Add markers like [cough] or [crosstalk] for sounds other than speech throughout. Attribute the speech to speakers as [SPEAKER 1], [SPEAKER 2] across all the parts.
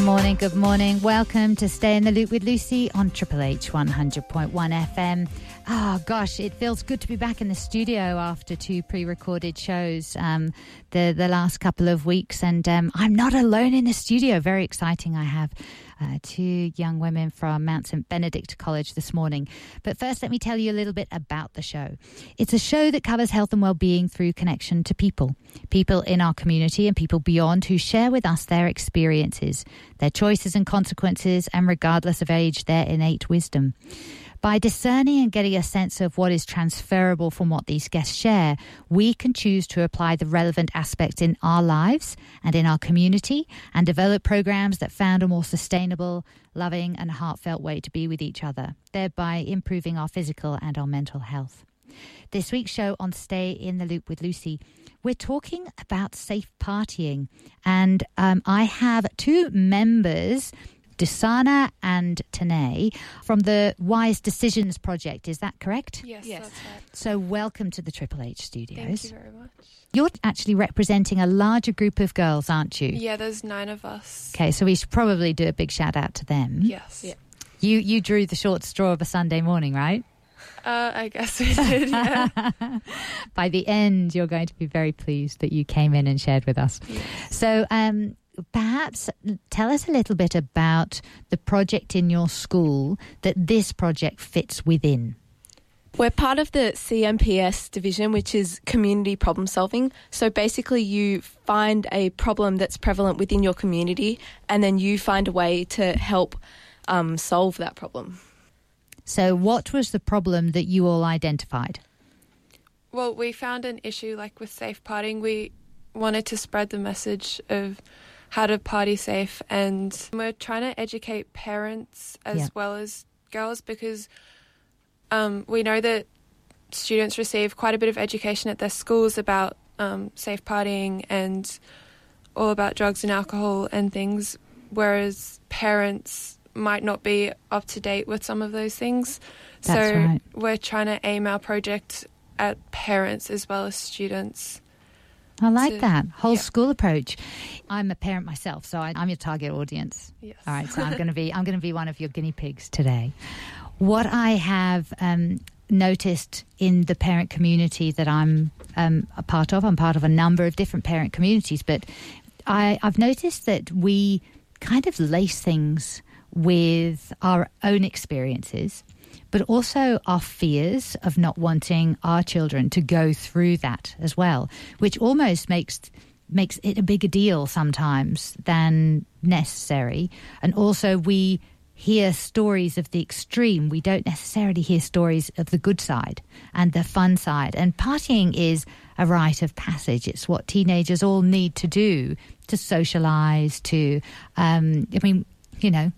[SPEAKER 1] Good morning, good morning. Welcome to Stay in the Loop with Lucy on Triple H 100.1 FM. Oh gosh, it feels good to be back in the studio after two pre-recorded shows um, the the last couple of weeks, and um, I'm not alone in the studio. Very exciting. I have uh, two young women from Mount St Benedict College this morning. But first, let me tell you a little bit about the show. It's a show that covers health and well-being through connection to people, people in our community and people beyond who share with us their experiences, their choices and consequences, and regardless of age, their innate wisdom. By discerning and getting a sense of what is transferable from what these guests share, we can choose to apply the relevant aspects in our lives and in our community and develop programs that found a more sustainable, loving, and heartfelt way to be with each other, thereby improving our physical and our mental health. This week's show on Stay in the Loop with Lucy, we're talking about safe partying. And um, I have two members Dusana and Tanae from the Wise Decisions Project. Is that correct?
[SPEAKER 2] Yes,
[SPEAKER 3] Yes.
[SPEAKER 2] that's right.
[SPEAKER 1] So, welcome to the Triple H studios.
[SPEAKER 2] Thank you very much.
[SPEAKER 1] You're actually representing a larger group of girls, aren't you?
[SPEAKER 2] Yeah, there's nine of us.
[SPEAKER 1] Okay, so we should probably do a big shout out to them.
[SPEAKER 2] Yes.
[SPEAKER 3] Yeah.
[SPEAKER 1] You you drew the short straw of a Sunday morning, right?
[SPEAKER 2] Uh, I guess we did. Yeah. [laughs]
[SPEAKER 1] By the end, you're going to be very pleased that you came in and shared with us.
[SPEAKER 2] Yes.
[SPEAKER 1] So, um, perhaps tell us a little bit about the project in your school that this project fits within.
[SPEAKER 3] We're part of the CMPS division, which is community problem solving. So basically, you find a problem that's prevalent within your community, and then you find a way to help um, solve that problem.
[SPEAKER 1] So, what was the problem that you all identified?
[SPEAKER 2] Well, we found an issue like with safe partying. We wanted to spread the message of how to party safe, and we're trying to educate parents as
[SPEAKER 1] Yeah.
[SPEAKER 2] well as girls because um, we know that students receive quite a bit of education at their schools about um, safe partying and all about drugs and alcohol and things, whereas parents might not be up to date with some of those things.
[SPEAKER 1] That's
[SPEAKER 2] so
[SPEAKER 1] right.
[SPEAKER 2] we're trying to aim our project at parents as well as students.
[SPEAKER 1] I like
[SPEAKER 2] to-
[SPEAKER 1] that whole
[SPEAKER 2] yeah.
[SPEAKER 1] school approach. I'm a parent myself, so I, I'm your target audience.
[SPEAKER 2] Yes.
[SPEAKER 1] All right, so I'm [laughs] going to be I'm going to be one of your guinea pigs today. What I have um, noticed in the parent community that I'm um, a part of, I'm part of a number of different parent communities, but I, I've noticed that we kind of lace things with our own experiences, but also our fears of not wanting our children to go through that as well, which almost makes makes it a bigger deal sometimes than necessary. And also, we hear stories of the extreme. We don't necessarily hear stories of the good side and the fun side. And partying is a rite of passage. It's what teenagers all need to do to socialize, to, um, I mean, you know,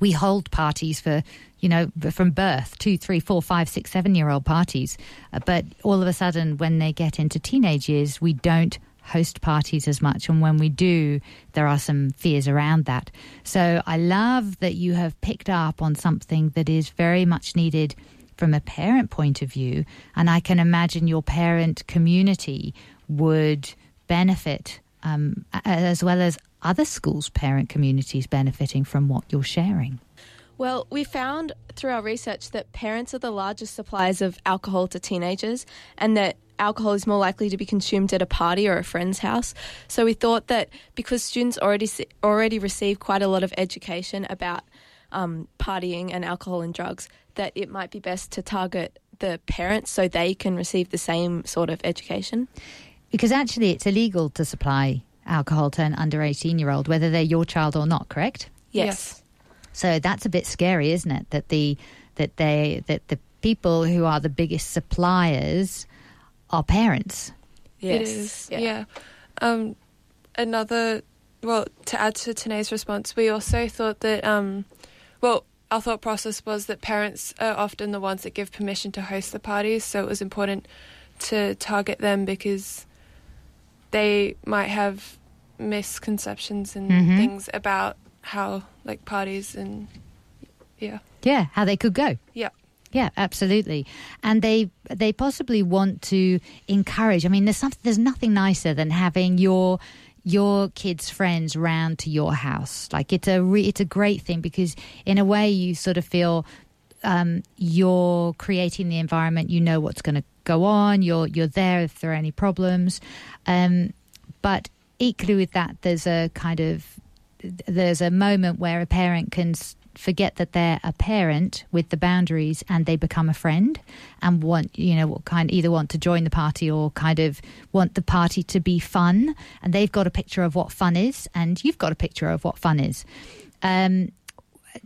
[SPEAKER 1] we hold parties for you know from birth two three four five six seven year old parties. Uh, but all of a sudden when they get into teenage years we don't host parties as much. And when we do there are some fears around that. So i love that you have picked up on something that is very much needed from a parent point of view. And i can imagine your parent community would benefit um, as well as other schools' parent communities benefiting from what you're sharing.
[SPEAKER 3] Well, we found through our research that parents are the largest suppliers of alcohol to teenagers and that alcohol is more likely to be consumed at a party or a friend's house. So we thought that because students already already receive quite a lot of education about um, partying and alcohol and drugs, that it might be best to target the parents so they can receive the same sort of education.
[SPEAKER 1] Because actually, it's illegal to supply alcohol to an under 18 year old, whether they're your child or not, correct?
[SPEAKER 3] Yes.
[SPEAKER 1] So that's a bit scary, isn't it? That the that they that the people who are the biggest suppliers are parents.
[SPEAKER 3] Yes.
[SPEAKER 2] It is. Yeah. Um, another, well, to add to Tanae's response, we also thought that, um, well, our thought process was that parents are often the ones that give permission to host the parties, so it was important to target them because they might have misconceptions and
[SPEAKER 1] Mhm.
[SPEAKER 2] things about how, like, parties and, yeah.
[SPEAKER 1] Yeah, how they could go.
[SPEAKER 2] Yeah.
[SPEAKER 1] Yeah, absolutely. And they they possibly want to encourage. I mean, there's something there's nothing nicer than having your your kids' friends round to your house. Like it's a re- it's a great thing because in a way you sort of feel um, you're creating the environment. You know what's going to go on. You're you're there if there are any problems. Um, but equally with that, there's a kind of there's a moment where a parent can forget that they're a parent with the boundaries and they become a friend and want you know kind either want to join the party or kind of want the party to be fun. And they've got a picture of what fun is and you've got a picture of what fun is. Um,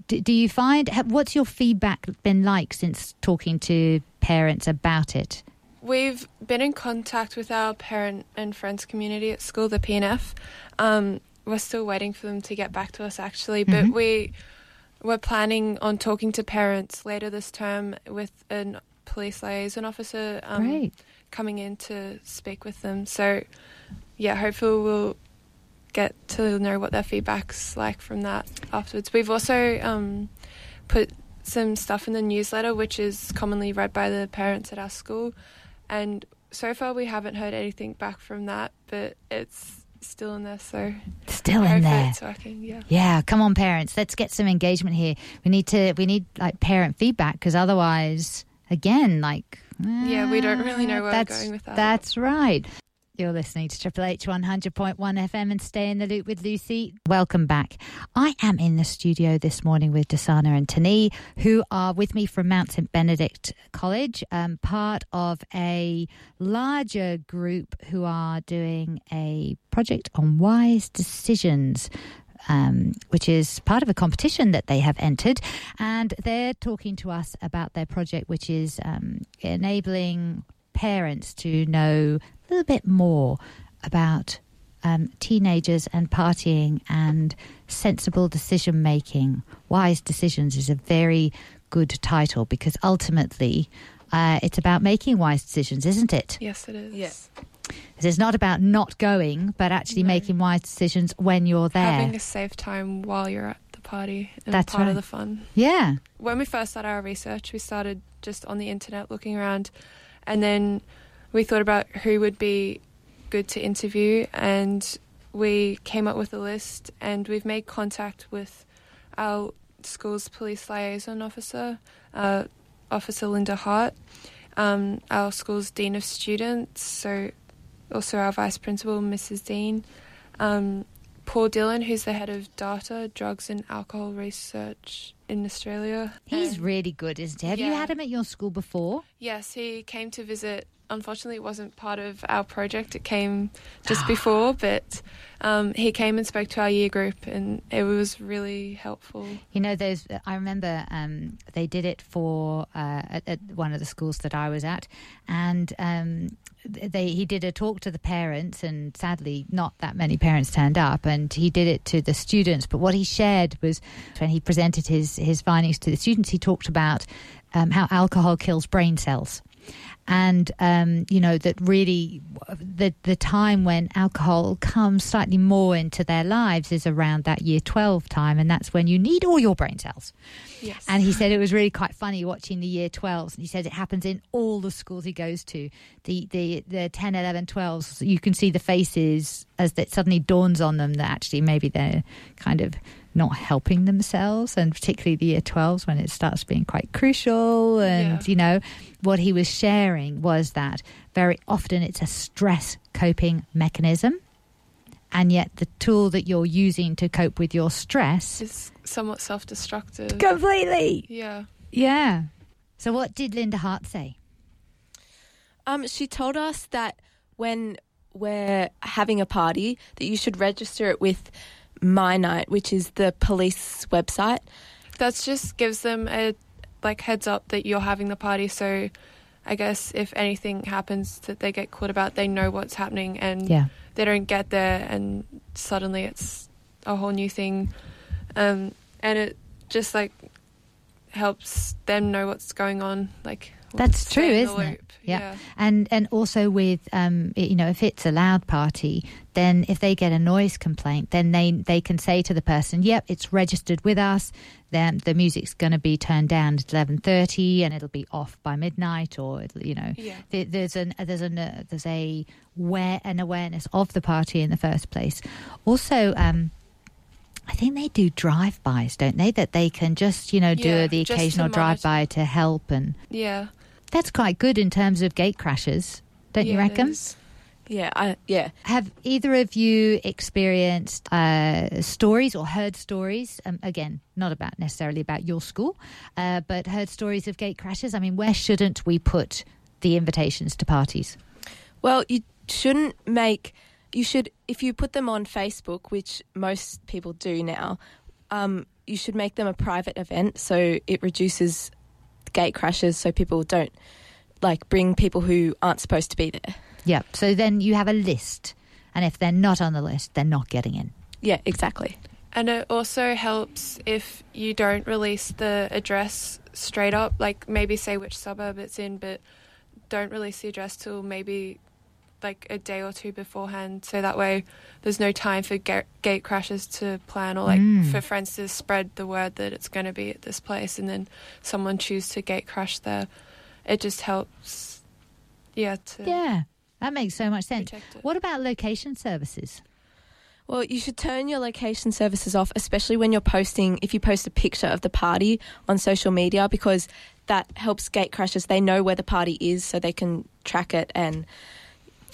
[SPEAKER 1] do, do you find what's your feedback been like since talking to parents about it?
[SPEAKER 2] We've been in contact with our parent and friends community at school, the PNF. Um, we're still waiting for them to get back to us, actually, but
[SPEAKER 1] Mhm.
[SPEAKER 2] we we're planning on talking to parents later this term with a police liaison officer um, coming in to speak with them. So, yeah, hopefully we'll get to know what their feedback's like from that afterwards. We've also um, put some stuff in the newsletter, which is commonly read by the parents at our school, and so far we haven't heard anything back from that, but it's still in there. So
[SPEAKER 1] Still in there.
[SPEAKER 2] working. Yeah.
[SPEAKER 1] Yeah, come on, parents. Let's get some engagement here. We need to. We need like parent feedback because otherwise, again, like
[SPEAKER 2] Yeah, we don't really know ah, where we're going with that.
[SPEAKER 1] That's right. You're listening to Triple H 100.1 FM and Stay in the Loop with Lucy. Welcome back. I am in the studio this morning with Dasana and Tani, who are with me from Mount St. Benedict College, um, part of a larger group who are doing a project on wise decisions um, which is part of a competition that they have entered. And they're talking to us about their project, which is um, enabling parents to know little bit more about um, teenagers and partying and sensible decision making. Wise Decisions is a very good title because ultimately uh, it's about making wise decisions, isn't it?
[SPEAKER 2] Yes, it is.
[SPEAKER 3] Yeah.
[SPEAKER 1] It's not about not going, but actually
[SPEAKER 2] No.
[SPEAKER 1] making wise decisions when you're there.
[SPEAKER 2] Having a safe time while you're at the party and
[SPEAKER 1] That's
[SPEAKER 2] part
[SPEAKER 1] right.
[SPEAKER 2] of the fun.
[SPEAKER 1] yeah.
[SPEAKER 2] when we first started our research, we started just on the internet looking around, and then we thought about who would be good to interview, and we came up with a list, and we've made contact with our school's police liaison officer, uh, Officer Linda Hart, um, our school's dean of students, so also our vice principal, Mrs. Dean. Um, Paul Dillon, who's the head of DARTA, drugs and alcohol research in Australia.
[SPEAKER 1] He's
[SPEAKER 2] And-
[SPEAKER 1] really good, isn't he? Have you had him at your school before?
[SPEAKER 2] Yes, he came to visit. Unfortunately, it wasn't part of our project. It came just before, but um, he came and spoke to our year group, and it was really helpful.
[SPEAKER 1] You know, there's. I remember um, they did it for uh, at, at one of the schools that I was at, and um, they he did a talk to the parents, and sadly, not that many parents turned up, and he did it to the students. But what he shared was when he presented his his findings to the students, he talked about um, how alcohol kills brain cells. And um, you know that really, the the time when alcohol comes slightly more into their lives is around that year twelve time, and that's when you need all your brain cells.
[SPEAKER 2] Yes.
[SPEAKER 1] And he said it was really quite funny watching the year 12s. And he said it happens in all the schools he goes to. The the the 10, 11, 12s, you can see the faces as it suddenly dawns on them that actually maybe they're kind of not helping themselves. And particularly the year 12s when it starts being quite crucial. And,
[SPEAKER 2] Yeah.
[SPEAKER 1] you know, what he was sharing was that very often it's a stress coping mechanism. And yet, the tool that you're using to cope with your stress
[SPEAKER 2] is somewhat self-destructive.
[SPEAKER 1] completely
[SPEAKER 2] Yeah.
[SPEAKER 1] yeah. So what did Linda Hart say?
[SPEAKER 3] Um, she told us that when we're having a party, that you should register it with My Night, which is the police website.
[SPEAKER 2] That just gives them a like heads up that you're having the party. So, I guess if anything happens that they get caught about, they know what's happening and
[SPEAKER 1] Yeah.
[SPEAKER 2] they don't get there and suddenly it's a whole new thing um, and it just like helps them know what's going on like
[SPEAKER 1] That's true, isn't it? Yeah.
[SPEAKER 2] yeah.
[SPEAKER 1] And and also with um, you know, if it's a loud party, then if they get a noise complaint, then they they can say to the person, "Yep, it's registered with us." Then the music's going to be turned down at eleven thirty, and it'll be off by midnight, or it'll, you know,
[SPEAKER 2] Yeah.
[SPEAKER 1] there- there's an there's an uh, there's a where an awareness of the party in the first place. Also, um, I think they do drive-bys, don't they? That they can just you know do
[SPEAKER 2] Yeah,
[SPEAKER 1] the occasional drive-by to help, and
[SPEAKER 2] Yeah.
[SPEAKER 1] That's quite good in terms of gate crashes, don't you
[SPEAKER 2] Yeah, it
[SPEAKER 1] reckon?
[SPEAKER 3] Yeah, I, yeah.
[SPEAKER 1] Have either of you experienced uh, stories or heard stories? Um, again, not about necessarily about your school, uh, but heard stories of gate crashes. I mean, where shouldn't we put the invitations to parties?
[SPEAKER 3] Well, you shouldn't make. You should, if you put them on Facebook, which most people do now, um, you should make them a private event so it reduces gate crashes so people don't like bring people who aren't supposed to be there.
[SPEAKER 1] Yeah. So then you have a list, and if they're not on the list, they're not getting in.
[SPEAKER 3] Yeah, exactly.
[SPEAKER 2] And it also helps if you don't release the address straight up, like maybe say which suburb it's in, but don't release the address till maybe like a day or two beforehand. So that way there's no time for ga- gate crashes to plan or like
[SPEAKER 1] Mm.
[SPEAKER 2] for friends to spread the word that it's going to be at this place and then someone choose to gate crash there. It just helps, yeah, to
[SPEAKER 1] Yeah, that makes so much sense. What about location services?
[SPEAKER 3] Well, you should turn your location services off, especially when you're posting, if you post a picture of the party on social media, because that helps gate crashers. They know where the party is so they can track it and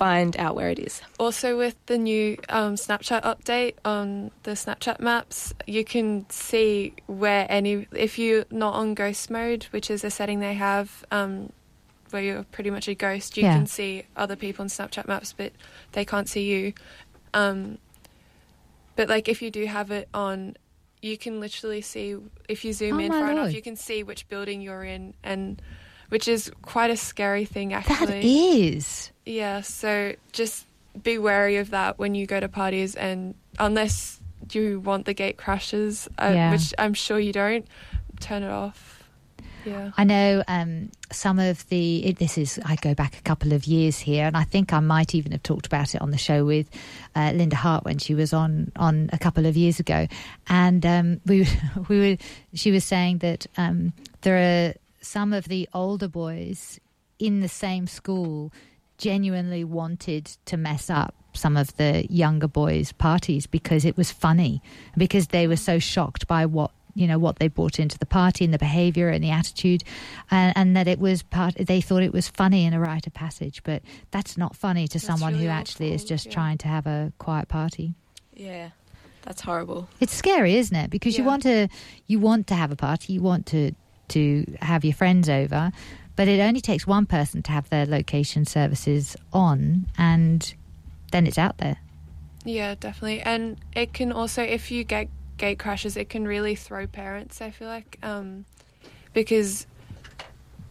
[SPEAKER 3] find out where it is.
[SPEAKER 2] Also, with the new um, Snapchat update on the Snapchat maps, you can see where any, if you're not on ghost mode, which is a setting they have um, where you're pretty much a ghost, you
[SPEAKER 1] Yeah.
[SPEAKER 2] can see other people on Snapchat maps, but they can't see you. Um, but like if you do have it on, you can literally see if you zoom
[SPEAKER 1] Oh
[SPEAKER 2] in far enough, you can see which building you're in, and which is quite a scary thing actually.
[SPEAKER 1] is.
[SPEAKER 2] Yeah, so just be wary of that when you go to parties, and unless you want the gate crashes, uh,
[SPEAKER 1] Yeah.
[SPEAKER 2] which I'm sure you don't, turn it off. Yeah.
[SPEAKER 1] I know um, some of the. It, this is. I go back a couple of years here, and I think I might even have talked about it on the show with uh, Linda Hart when she was on on a couple of years ago, and um, we [laughs] we were. She was saying that um, there are some of the older boys in the same school genuinely wanted to mess up some of the younger boys' parties because it was funny because they were so shocked by what you know what they brought into the party and the behavior and the attitude and, and that it was part they thought it was funny in a rite of passage but that's not funny to
[SPEAKER 2] That's
[SPEAKER 1] someone who
[SPEAKER 2] really
[SPEAKER 1] actually is just
[SPEAKER 2] yeah.
[SPEAKER 1] trying to have a quiet party
[SPEAKER 3] Yeah, that's horrible.
[SPEAKER 1] it's scary isn't it because you want to you want to have a party you want to to have your friends over but it only takes one person to have their location services on and then it's out there
[SPEAKER 2] Yeah, definitely. And it can also, if you get gate crashes, it can really throw parents, I feel like. Um, because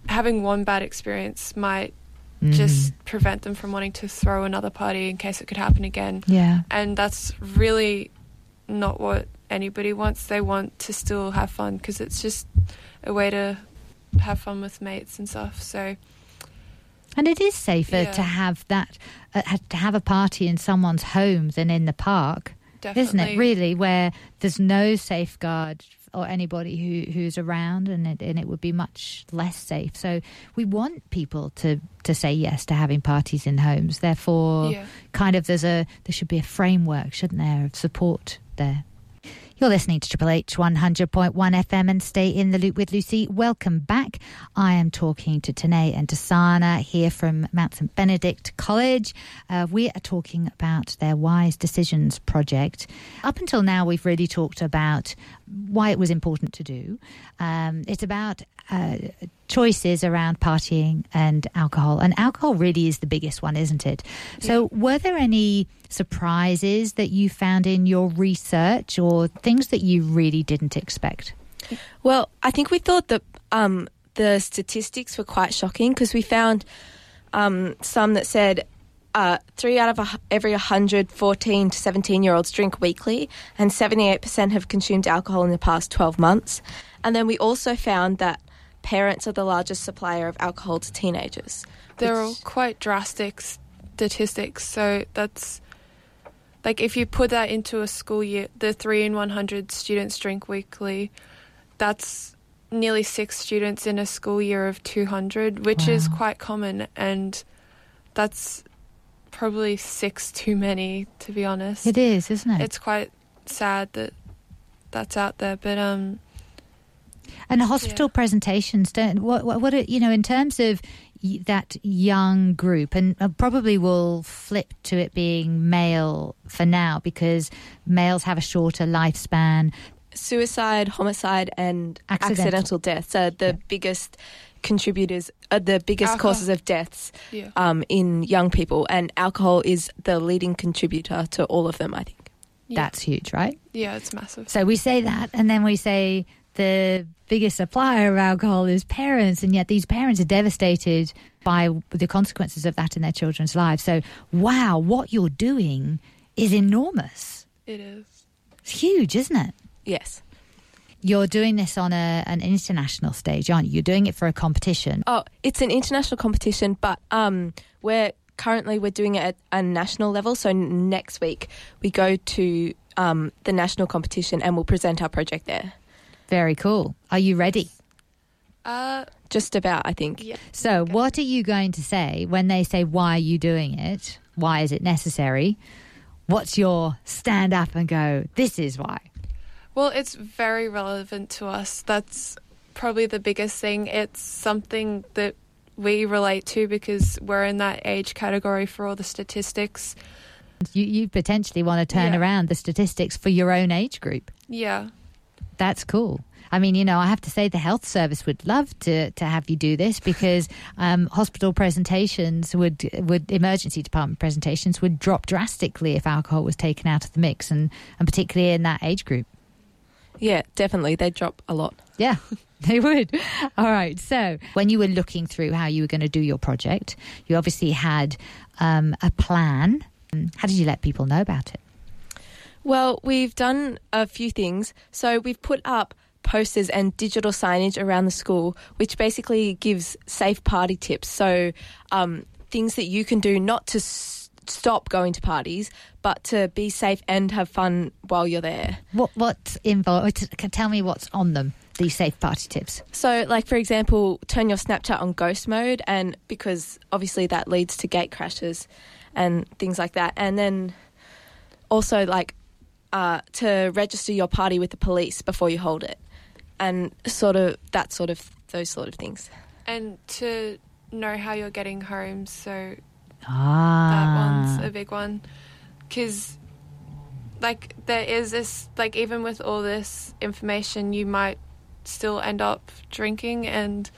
[SPEAKER 2] having one bad experience might
[SPEAKER 1] Mm.
[SPEAKER 2] just prevent them from wanting to throw another party in case it could happen again.
[SPEAKER 1] yeah
[SPEAKER 2] and that's really not what anybody wants. They want to still have fun because it's just a way to have fun with mates and stuff. So
[SPEAKER 1] And it is safer
[SPEAKER 2] Yeah.
[SPEAKER 1] to have that, uh, to have a party in someone's home than in the park,
[SPEAKER 2] definitely,
[SPEAKER 1] isn't it? Really, where there's no safeguard or anybody who, who's around, and it, and it would be much less safe. So we want people to to say yes to having parties in homes. Therefore,
[SPEAKER 2] Yeah.
[SPEAKER 1] kind of there's a there should be a framework, shouldn't there, of support there. You're listening to Triple H 100.1 FM and stay in the loop with Lucy. Welcome back. I am talking to Tanae and Tasana here from Mount St Benedict College. Uh, we are talking about their Wise Decisions project. Up until now, we've really talked about why it was important to do. Um, it's about uh, choices around partying and alcohol. And alcohol really is the biggest one, isn't it? So, were there any surprises that you found in your research or things that you really didn't expect?
[SPEAKER 3] Well, I think we thought that um, the statistics were quite shocking because we found um, some that said uh, three out of a, every 100 14 to 17 year olds drink weekly, and 78% have consumed alcohol in the past 12 months. And then we also found that parents are the largest supplier of alcohol to teenagers.
[SPEAKER 2] They're all quite drastic statistics. So that's like if you put that into a school year, the three in 100 students drink weekly, that's nearly six students in a school year of 200, which is quite common. And that's probably six too many, to be honest.
[SPEAKER 1] It is, isn't it?
[SPEAKER 2] It's quite sad that that's out there. But, um,
[SPEAKER 1] And hospital presentations don't what what, what are, you know in terms of that young group, and uh, probably will flip to it being male for now because males have a shorter lifespan.
[SPEAKER 3] suicide, homicide, and
[SPEAKER 1] Accidental.
[SPEAKER 3] accidental, deaths are the biggest contributors, are the biggest
[SPEAKER 2] Alcohol.
[SPEAKER 3] causes of deaths
[SPEAKER 2] yeah.
[SPEAKER 3] um, in young people, and alcohol is the leading contributor to all of them. I think.
[SPEAKER 2] Yeah.
[SPEAKER 1] That's huge, right?
[SPEAKER 2] Yeah, it's massive.
[SPEAKER 1] So we say that, and then we say the biggest supplier of alcohol is parents, and yet these parents are devastated by the consequences of that in their children's lives. So, wow, what you're doing is enormous.
[SPEAKER 2] It is.
[SPEAKER 1] It's huge, isn't it?
[SPEAKER 3] Yes.
[SPEAKER 1] You're doing this on a, an international stage, aren't you? You're doing it for a competition.
[SPEAKER 3] Oh, it's an international competition, but um, we're currently we're doing it at a national level. So next week we go to um, the national competition and we'll present our project there.
[SPEAKER 1] Very cool. Are you ready?
[SPEAKER 2] Uh,
[SPEAKER 3] Just about, I think.
[SPEAKER 2] yeah.
[SPEAKER 1] So,
[SPEAKER 2] Okay.
[SPEAKER 1] what are you going to say when they say, Why are you doing it? Why is it necessary? What's your stand up and go, This is why?
[SPEAKER 2] Well, it's very relevant to us. That's probably the biggest thing. It's something that we relate to because we're in that age category for all the statistics.
[SPEAKER 1] You, you potentially want to turn
[SPEAKER 2] Yeah.
[SPEAKER 1] around the statistics for your own age group.
[SPEAKER 2] Yeah.
[SPEAKER 1] That's cool. I mean, you know, I have to say the health service would love to, to have you do this because [laughs] um, hospital presentations would would emergency department presentations would drop drastically if alcohol was taken out of the mix, and and particularly in that age group.
[SPEAKER 3] Yeah, definitely. They drop a lot.
[SPEAKER 1] Yeah, [laughs] they would. All right. So, when you were looking through how you were going to do your project, you obviously had um, a plan. How did you let people know about it?
[SPEAKER 3] Well, we've done a few things. So we've put up posters and digital signage around the school, which basically gives safe party tips. So um, things that you can do not to stop going to parties, but to be safe and have fun while you're there.
[SPEAKER 1] What what's involved? Tell me what's on them. These safe party tips.
[SPEAKER 3] So, like for example, turn your Snapchat on ghost mode, and because obviously that leads to gate crashes and things like that. And then also like uh, to register your party with the police before you hold it, and sort of that sort of those sort of things.
[SPEAKER 2] And to know how you're getting home. So that
[SPEAKER 1] Ah,
[SPEAKER 2] one's a big one. Because, like, there is this, like, even with all this information, you might still end up drinking and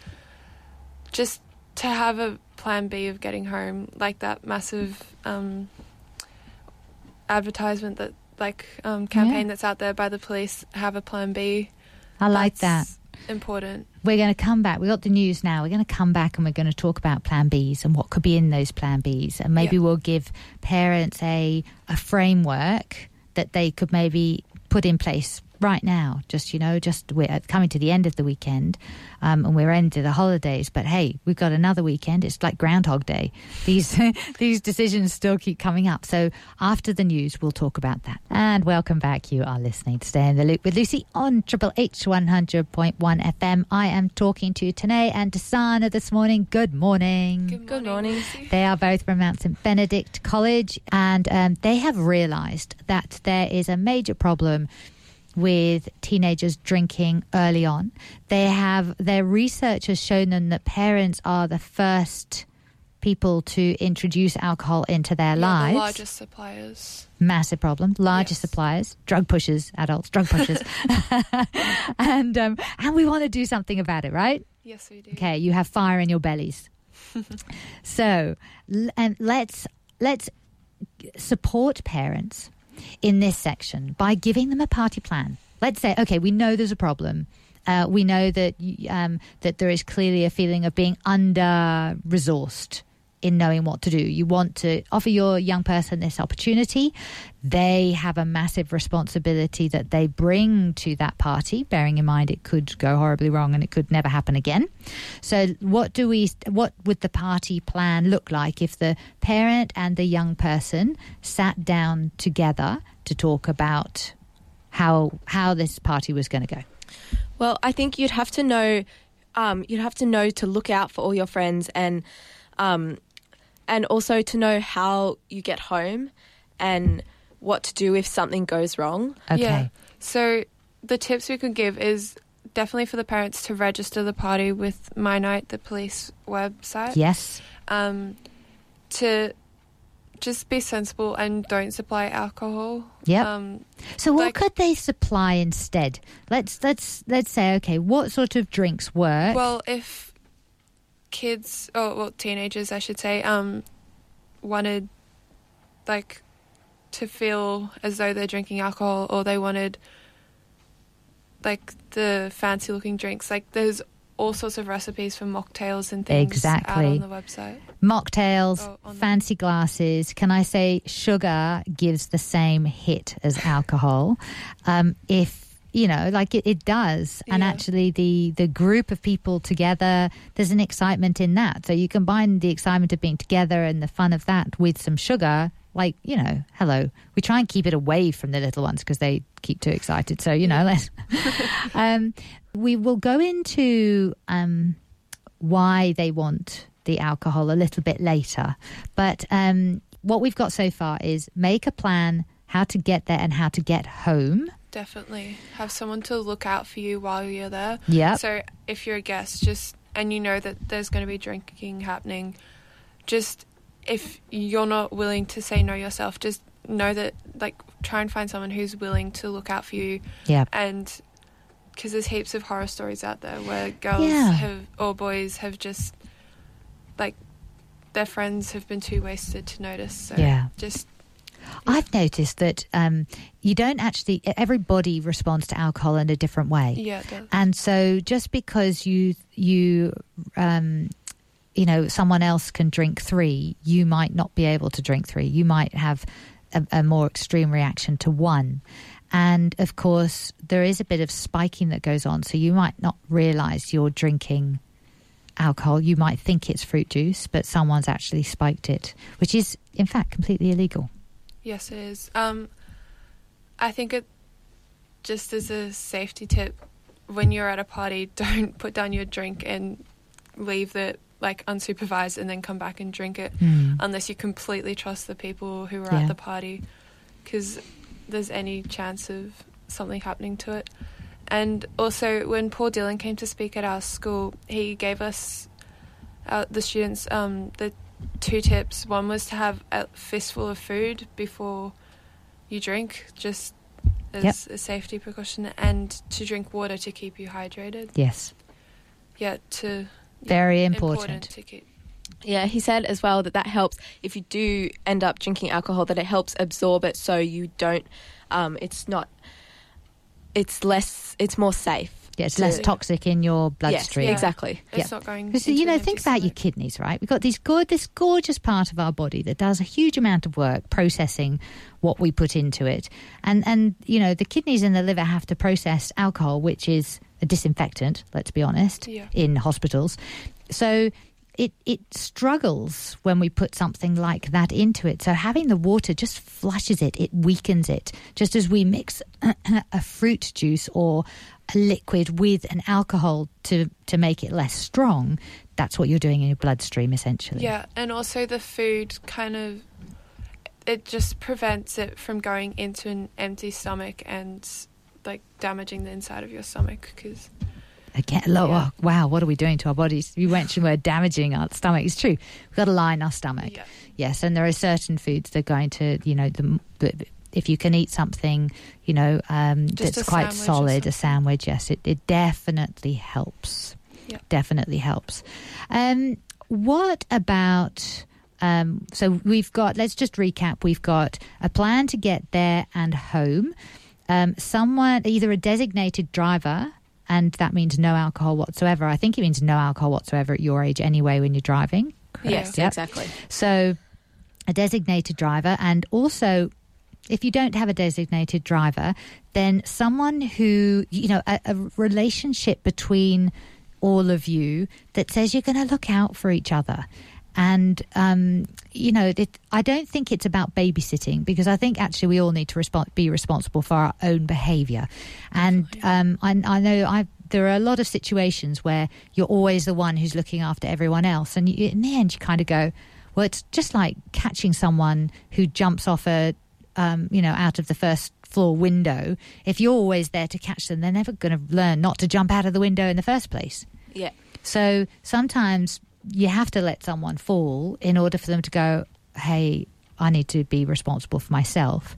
[SPEAKER 2] just to have a plan B of getting home, like that massive um, advertisement that, like, um, campaign that's out there by the police, have a plan B.
[SPEAKER 1] I like that.
[SPEAKER 2] Important.
[SPEAKER 1] We're going to come back. We got the news now. We're going to come back and we're going to talk about Plan Bs and what could be in those Plan Bs, and maybe
[SPEAKER 2] Yeah.
[SPEAKER 1] we'll give parents a a framework that they could maybe put in place right now. Just you know, just we're coming to the end of the weekend, um, and we're into the holidays. But hey, we've got another weekend. It's like Groundhog Day. [laughs] These [laughs] these decisions still keep coming up. So after the news, we'll talk about that. And welcome back. You are listening to Stay in the Loop with Lucy on Triple H one hundred point one FM. I am talking to Tanae and Dasana this morning. Good morning.
[SPEAKER 3] Good morning.
[SPEAKER 2] Lucy.
[SPEAKER 1] They are both from Mount St Benedict College, and um, they have realised that there is a major problem with teenagers drinking early on. They have their research has shown them that parents are the first people to introduce alcohol into their
[SPEAKER 2] Yeah,
[SPEAKER 1] lives.
[SPEAKER 2] The largest suppliers.
[SPEAKER 1] Massive problem. Largest
[SPEAKER 2] Yes.
[SPEAKER 1] suppliers, drug pushers, adults, drug pushers, [laughs] [laughs] and um, and we want to do something about it, right?
[SPEAKER 2] Yes, we do.
[SPEAKER 1] Okay, you have fire in your bellies. [laughs] so, l- and let's let's support parents in this section by giving them a party plan. Let's say, okay, we know there's a problem. Uh, we know that um, that there is clearly a feeling of being under resourced in knowing what to do. You want to offer your young person this opportunity. They have a massive responsibility that they bring to that party, bearing in mind it could go horribly wrong and it could never happen again. So, what do we? What would the party plan look like if the parent and the young person sat down together to talk about how how this party was going to go?
[SPEAKER 3] Well, I think you'd have to know. Um, you'd have to know to look out for all your friends and um, and also to know how you get home and what to do if something goes wrong.
[SPEAKER 1] Okay.
[SPEAKER 2] Yeah. So the tips we could give is definitely for the parents to register the party with My Night, the police website.
[SPEAKER 1] Yes.
[SPEAKER 2] Um, to just be sensible and don't supply alcohol.
[SPEAKER 1] Yep.
[SPEAKER 2] Um,
[SPEAKER 1] So what
[SPEAKER 2] Like-
[SPEAKER 1] could they supply instead? Let's let's let's say okay, what sort of drinks work?
[SPEAKER 2] well, if kids, or well, teenagers, I should say, um, wanted like to feel as though they're drinking alcohol, or they wanted like the fancy looking drinks, like there's all sorts of recipes for mocktails and things
[SPEAKER 1] Exactly.
[SPEAKER 2] out on the website.
[SPEAKER 1] Mocktails,
[SPEAKER 2] Oh,
[SPEAKER 1] fancy glasses. Can I say sugar gives the same hit as alcohol? Um, if you know, like it, it does, and
[SPEAKER 2] Yeah.
[SPEAKER 1] actually the the group of people together, there's an excitement in that. So you combine the excitement of being together and the fun of that with some sugar. Like you know, hello. We try and keep it away from the little ones because they keep too excited. So you know, let's. [laughs] [laughs] um, we will go into um, why they want the alcohol a little bit later. But um, what we've got so far is make a plan how to get there and how to get home.
[SPEAKER 2] Definitely have someone to look out for you while you're there.
[SPEAKER 1] Yeah.
[SPEAKER 2] So if you're a guest, just and you know that there's going to be drinking happening, just if you're not willing to say no yourself, just know that like try and find someone who's willing to look out for you
[SPEAKER 1] Yeah.
[SPEAKER 2] and because there's heaps of horror stories out there where girls
[SPEAKER 1] Yeah.
[SPEAKER 2] have or boys have just like their friends have been too wasted to notice. So
[SPEAKER 1] Yeah.
[SPEAKER 2] just
[SPEAKER 1] I've noticed that um, you don't actually, everybody responds to alcohol in a different way.
[SPEAKER 2] yeah.
[SPEAKER 1] And so just because you, you, um, you know, someone else can drink three, you might not be able to drink three. You might have a, a more extreme reaction to one. And of course, there is a bit of spiking that goes on. So you might not realize you're drinking alcohol. You might think it's fruit juice, but someone's actually spiked it, which is, in fact, completely illegal.
[SPEAKER 2] Yes, it is. Um, I think it just as a safety tip when you're at a party, [laughs] don't put down your drink and leave it like unsupervised and then come back and drink it
[SPEAKER 1] Mm.
[SPEAKER 2] unless you completely trust the people who are
[SPEAKER 1] Yeah.
[SPEAKER 2] at the party because there's any chance of something happening to it. And also, when Paul Dillon came to speak at our school, he gave us, uh, the students, um, the two tips. One was to have a fistful of food before you drink, just as a safety precaution, and to drink water to keep you hydrated.
[SPEAKER 1] Yes,
[SPEAKER 2] Yeah, to
[SPEAKER 1] very
[SPEAKER 2] important,
[SPEAKER 1] important.
[SPEAKER 2] to keep.
[SPEAKER 3] Yeah, he said as well that that helps if you do end up drinking alcohol that it helps absorb it so you don't um it's not it's less it's more safe.
[SPEAKER 1] Yeah, it's
[SPEAKER 3] to-
[SPEAKER 1] less toxic in your bloodstream.
[SPEAKER 3] Yes, exactly.
[SPEAKER 2] It's
[SPEAKER 1] Yeah.
[SPEAKER 2] not going.
[SPEAKER 1] Because
[SPEAKER 2] into
[SPEAKER 1] you know, think
[SPEAKER 2] empty
[SPEAKER 1] about your kidneys, right? We've got these good, this gorgeous part of our body that does a huge amount of work processing what we put into it, and and you know, the kidneys and the liver have to process alcohol, which is a disinfectant. Let's be honest,
[SPEAKER 2] Yeah.
[SPEAKER 1] in hospitals, so. It, it struggles when we put something like that into it. So having the water just flushes it, it weakens it. Just as we mix [clears throat] a fruit juice or a liquid with an alcohol to, to make it less strong, that's what you're doing in your bloodstream essentially.
[SPEAKER 2] Yeah, and also the food kind of it just prevents it from going into an empty stomach and like damaging the inside of your stomach because
[SPEAKER 1] Again, lo-
[SPEAKER 2] Yeah.
[SPEAKER 1] oh, wow, what are we doing to our bodies? You mentioned we're damaging our stomach. It's true. We've got to line our stomach.
[SPEAKER 2] yeah,
[SPEAKER 1] Yes, and there are certain foods that are going to, you know, the, the if you can eat something, you know, um, that's quite solid, a sandwich, yes, it, it definitely helps.
[SPEAKER 2] Yeah.
[SPEAKER 1] Definitely helps. Um, what about? Um, so we've got. Let's just recap. We've got a plan to get there and home. Um, someone, either a designated driver, and that means no alcohol whatsoever. I think it means no alcohol whatsoever at your age anyway when you're driving. C-
[SPEAKER 3] Yes,
[SPEAKER 1] Yep.
[SPEAKER 3] exactly.
[SPEAKER 1] So, a designated driver, and also, if you don't have a designated driver, then someone who, you know, a, a relationship between all of you that says you're going to look out for each other. And, um, you know, it, I don't think it's about babysitting because I think actually we all need to respond, be responsible for our own behaviour. And um, I, I know I there are a lot of situations where you're always the one who's looking after everyone else. And you, in the end, you kind of go, well, it's just like catching someone who jumps off a, um, you know, out of the first floor window. If you're always there to catch them, they're never going to learn not to jump out of the window in the first place.
[SPEAKER 3] Yeah.
[SPEAKER 1] So sometimes you have to let someone fall in order for them to go, hey, I need to be responsible for myself.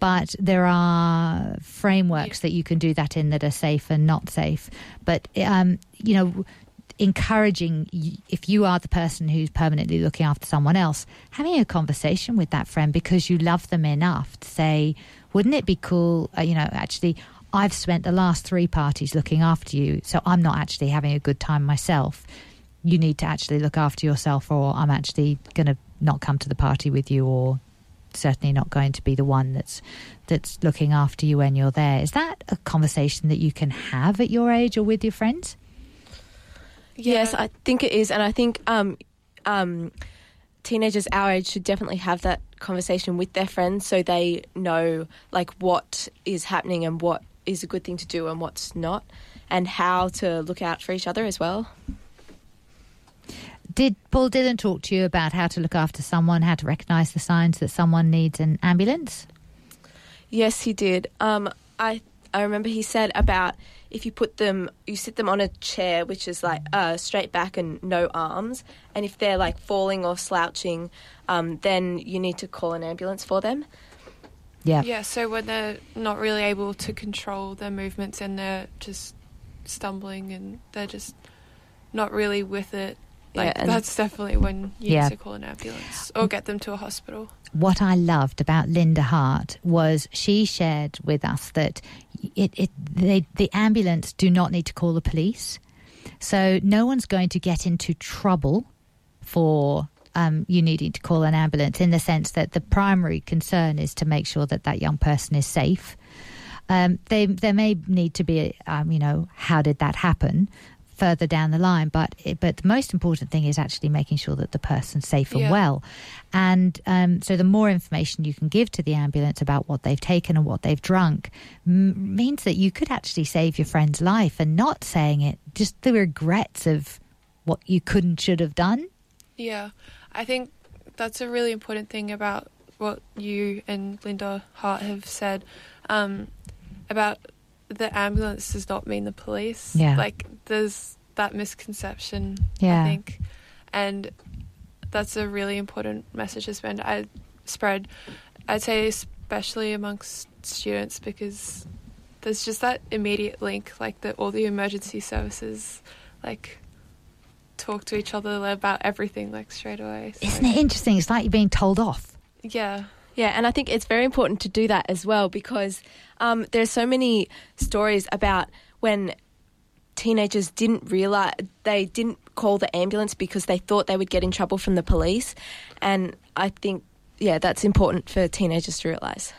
[SPEAKER 1] But there are frameworks that you can do that in that are safe and not safe. But, um, you know, encouraging if you are the person who's permanently looking after someone else, having a conversation with that friend because you love them enough to say, wouldn't it be cool? Uh, you know, actually, I've spent the last three parties looking after you, so I'm not actually having a good time myself. You need to actually look after yourself, or I'm actually going to not come to the party with you, or certainly not going to be the one that's that's looking after you when you're there. Is that a conversation that you can have at your age or with your friends?
[SPEAKER 3] Yes, I think it is, and I think um, um, teenagers our age should definitely have that conversation with their friends so they know like what is happening and what is a good thing to do and what's not, and how to look out for each other as well.
[SPEAKER 1] Did Paul Dillon talk to you about how to look after someone, how to recognise the signs that someone needs an ambulance?
[SPEAKER 3] Yes, he did. Um, I I remember he said about if you put them, you sit them on a chair which is like uh, straight back and no arms, and if they're like falling or slouching, um, then you need to call an ambulance for them.
[SPEAKER 1] Yeah.
[SPEAKER 2] Yeah, so when they're not really able to control their movements and they're just stumbling and they're just not really with it,
[SPEAKER 3] Yeah,
[SPEAKER 2] like
[SPEAKER 3] and-
[SPEAKER 2] that's definitely when you
[SPEAKER 1] Yeah.
[SPEAKER 2] need to call an ambulance or get them to a hospital.
[SPEAKER 1] what I loved about Linda Hart was she shared with us that it, it they, the ambulance do not need to call the police, so no one's going to get into trouble for um, you needing to call an ambulance. In the sense that the primary concern is to make sure that that young person is safe. Um, they there may need to be, um, you know, how did that happen? Further down the line, but it, but the most important thing is actually making sure that the person's safe and
[SPEAKER 2] Yeah.
[SPEAKER 1] well, and um, so the more information you can give to the ambulance about what they've taken and what they've drunk m- means that you could actually save your friend's life and not saying it, just the regrets of what you couldn't should have done.
[SPEAKER 2] Yeah, I think that's a really important thing about what you and Linda Hart have said um, about the ambulance does not mean the police.
[SPEAKER 1] Yeah.
[SPEAKER 2] Like there's that misconception,
[SPEAKER 1] Yeah.
[SPEAKER 2] I think, and that's a really important message to spend. I spread. I'd say especially amongst students because there's just that immediate link, like the all the emergency services, like talk to each other about everything like straight away. So,
[SPEAKER 1] Isn't it interesting? It's like you're being told off.
[SPEAKER 2] Yeah.
[SPEAKER 3] Yeah, and I think it's very important to do that as well because um, there's so many stories about when teenagers didn't realize they didn't call the ambulance because they thought they would get in trouble from the police, and I think yeah, that's important for teenagers to realize.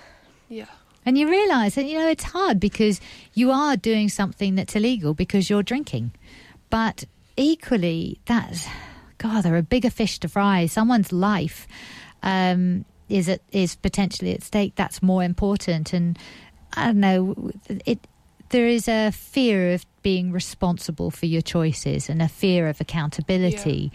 [SPEAKER 2] Yeah.
[SPEAKER 1] And you realise that, you know, it's hard because you are doing something that's illegal because you're drinking. But equally, that's, God, there are bigger fish to fry. Someone's life um, is, at, is potentially at stake. That's more important. And I don't know, it, there is a fear of being responsible for your choices and a fear of accountability.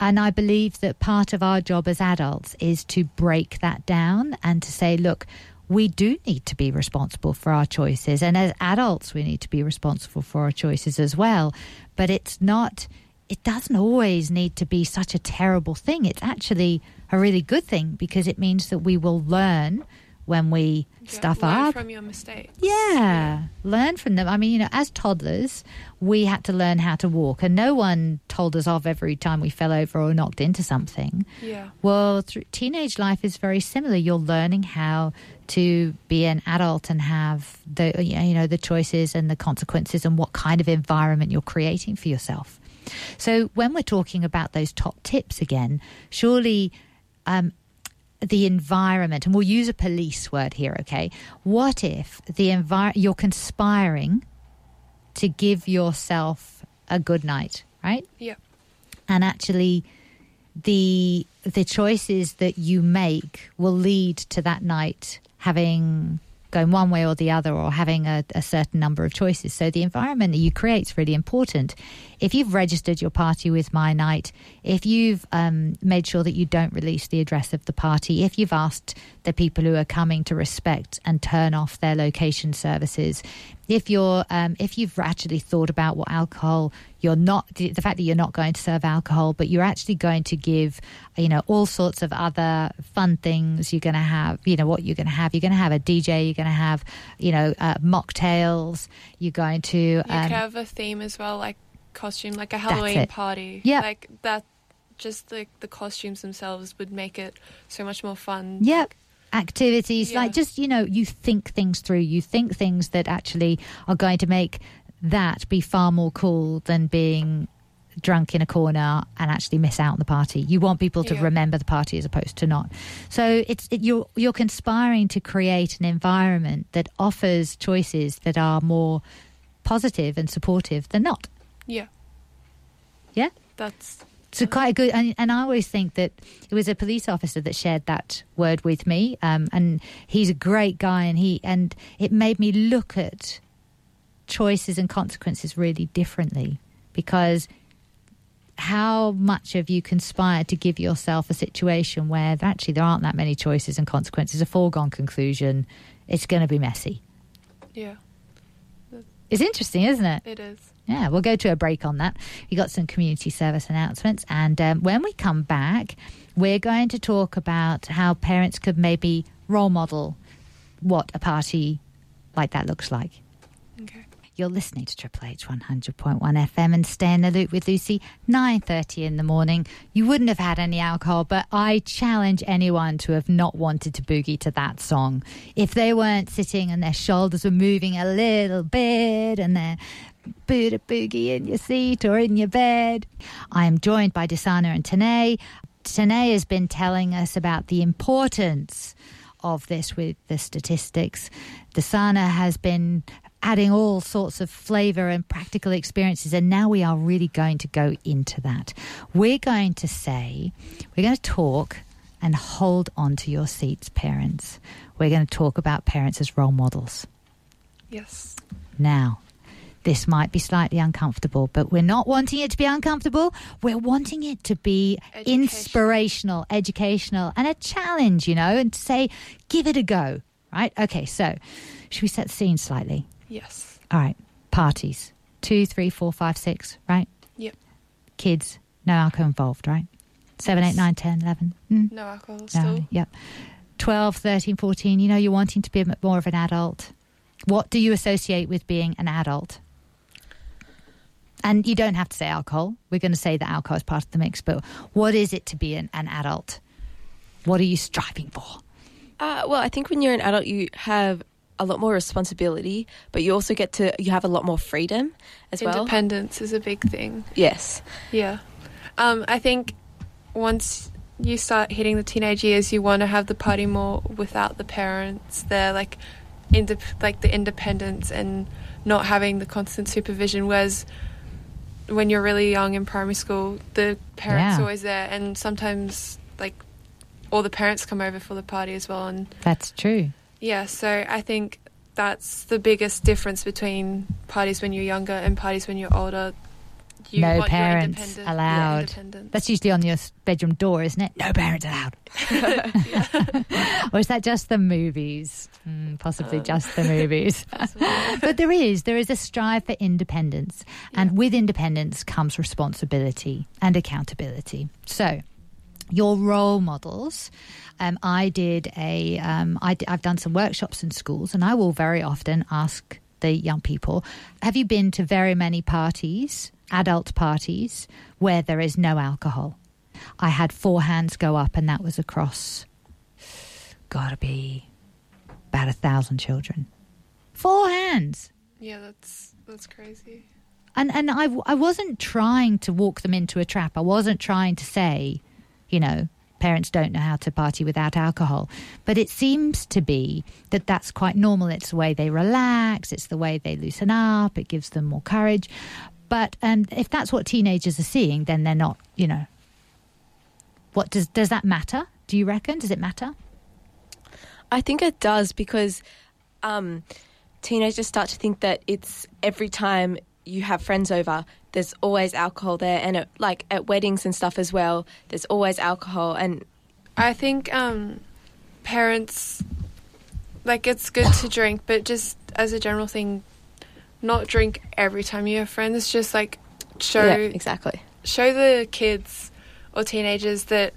[SPEAKER 1] And I believe that part of our job as adults is to break that down and to say, look, we do need to be responsible for our choices. And as adults, we need to be responsible for our choices as well. But it's not, it doesn't always need to be such a terrible thing. It's actually a really good thing because it means that we will learn when we
[SPEAKER 2] yeah.
[SPEAKER 1] stuff
[SPEAKER 2] Learn
[SPEAKER 1] up.
[SPEAKER 2] from your mistakes.
[SPEAKER 1] Yeah, learn from them. I mean, you know, as toddlers, we had to learn how to walk, and no one told us off every time we fell over or knocked into something.
[SPEAKER 2] Yeah.
[SPEAKER 1] Well, through teenage life is very similar. You're learning how to be an adult and have the you know the choices and the consequences and what kind of environment you're creating for yourself. So when we're talking about those top tips again, surely um, the environment, and we'll use a police word here, okay? What if the envir- you're conspiring to give yourself a good night, right?
[SPEAKER 2] Yeah.
[SPEAKER 1] And actually, the the choices that you make will lead to that night having going one way or the other or having a, a, certain number of choices. So the environment that you create is really important. If you've registered your party with My Night, if you've um, made sure that you don't release the address of the party, if you've asked the people who are coming to respect and turn off their location services, if you're um, if you've actually thought about what alcohol you're not the fact that you're not going to serve alcohol but you're actually going to give you know all sorts of other fun things. You're going to have you know what you're going to have. You're going to have a dj you're going to have you know uh, mocktails. You're going to
[SPEAKER 2] you
[SPEAKER 1] um,
[SPEAKER 2] could have a theme as well like costume like a halloween party.
[SPEAKER 1] Yeah.
[SPEAKER 2] like that just like the costumes themselves would make it so much more fun.
[SPEAKER 1] Yeah
[SPEAKER 2] Like,
[SPEAKER 1] activities
[SPEAKER 2] Yeah.
[SPEAKER 1] like just you know you think things through. You think things that actually are going to make that be far more cool than being drunk in a corner and actually miss out on the party. You want people to
[SPEAKER 2] Yeah.
[SPEAKER 1] remember the party as opposed to not. So it's it, you're you're conspiring to create an environment that offers choices that are more positive and supportive than not.
[SPEAKER 2] Yeah.
[SPEAKER 1] Yeah?
[SPEAKER 2] That's
[SPEAKER 1] so quite a good, and, and I always think that it was a police officer that shared that word with me, um, and he's a great guy, and he and it made me look at choices and consequences really differently because how much have you conspired to give yourself a situation where actually there aren't that many choices and consequences, a foregone conclusion, it's going to be messy.
[SPEAKER 2] yeah
[SPEAKER 1] It's interesting, isn't it?
[SPEAKER 2] it is
[SPEAKER 1] Yeah, we'll go to a break on that. We got some community service announcements, and um, when we come back, we're going to talk about how parents could maybe role model what a party like that looks like.
[SPEAKER 2] okay
[SPEAKER 1] You're listening to Triple H 100.1 FM and stay in the loop with Lucy. 9:30 in the morning. You wouldn't have had any alcohol, but I challenge anyone to have not wanted to boogie to that song. If they weren't sitting and their shoulders were moving a little bit and their Buddha boogie in your seat or in your bed. I am joined by Desana and Tanae. Tanae has been telling us about the importance of this with the statistics. Desana has been adding all sorts of flavor and practical experiences, and now we are really going to go into that. We're going to say, we're going to talk and hold on to your seats, parents. We're going to talk about parents as role models.
[SPEAKER 2] yes
[SPEAKER 1] Now, this might be slightly uncomfortable, but we're not wanting it to be uncomfortable. We're wanting it to be
[SPEAKER 2] Educational.
[SPEAKER 1] inspirational, educational, and a challenge, you know, and to say, give it a go, right? Okay, so should we set the scene slightly?
[SPEAKER 2] yes
[SPEAKER 1] All right, parties two, three, four, five, six, right?
[SPEAKER 2] Yep.
[SPEAKER 1] Kids, no alcohol involved, right? Seven,
[SPEAKER 2] Yes.
[SPEAKER 1] eight, nine, ten, eleven. Mm.
[SPEAKER 2] no alcohol
[SPEAKER 1] No,
[SPEAKER 2] still
[SPEAKER 1] yep. 12, 13, 14, you know, you're wanting to be a bit more of an adult. What do you associate with being an adult? And you don't have to say alcohol. We're going to say that alcohol is part of the mix, but what is it to be an, an adult? What are you striving for?
[SPEAKER 3] Uh, well, I think when you're an adult, you have a lot more responsibility, but you also get to you have a lot more freedom as well.
[SPEAKER 2] independence is a big thing
[SPEAKER 3] Yes.
[SPEAKER 2] Yeah. Um, I think once you start hitting the teenage years, you want to have the party more without the parents there, like, indep- like the independence and not having the constant supervision. Whereas when you're really young in primary school, the parents
[SPEAKER 1] Yeah.
[SPEAKER 2] are always there, and sometimes like all the parents come over for the party as well. And
[SPEAKER 1] That's true.
[SPEAKER 2] yeah, so I think that's the biggest difference between parties when you're younger and parties when you're older. You
[SPEAKER 1] No parents allowed. That's usually on your bedroom door, isn't it? No parents allowed. [laughs] [laughs] or is that just the movies? Mm, possibly
[SPEAKER 2] Um,
[SPEAKER 1] just the movies. [laughs] but there is there is a strive for independence, and
[SPEAKER 2] Yeah.
[SPEAKER 1] with independence comes responsibility and accountability. So. Your role models. Um, I did a. Um, I, have done some workshops in schools, and I will very often ask the young people, "Have you been to very many parties, adult parties, where there is no alcohol?" I had four hands go up, and that was across. Got to be about a thousand children. Four hands.
[SPEAKER 2] Yeah, that's that's crazy.
[SPEAKER 1] and and I I wasn't trying to walk them into a trap. I wasn't trying to say, you know, parents don't know how to party without alcohol. But it seems to be that that's quite normal. It's the way they relax. It's the way they loosen up. It gives them more courage. But um, if that's what teenagers are seeing, then they're not. You know, what does does that matter? Do you reckon? Does it matter?
[SPEAKER 3] I think it does because um, teenagers start to think that it's every time you have friends over, there's always alcohol there, and it, like at weddings and stuff as well, there's always alcohol. And
[SPEAKER 2] I think um, parents like it's good to drink, but just as a general thing, not drink every time you have friends. Just like show
[SPEAKER 3] yeah, exactly
[SPEAKER 2] show the kids or teenagers that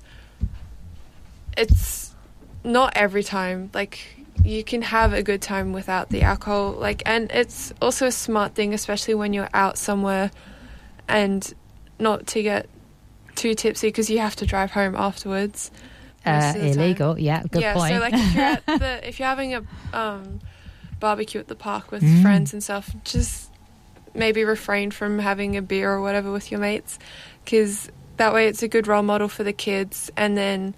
[SPEAKER 2] it's not every time. Like you can have a good time without the alcohol. Like, and it's also a smart thing, especially when you're out somewhere, and not to get too tipsy because you have to drive home afterwards.
[SPEAKER 1] Uh, illegal, yeah, good
[SPEAKER 2] yeah,
[SPEAKER 1] point.
[SPEAKER 2] so like if you're at [laughs] the if you're having a um, barbecue at the park with
[SPEAKER 1] Mm.
[SPEAKER 2] friends and stuff, just maybe refrain from having a beer or whatever with your mates, because that way it's a good role model for the kids, and then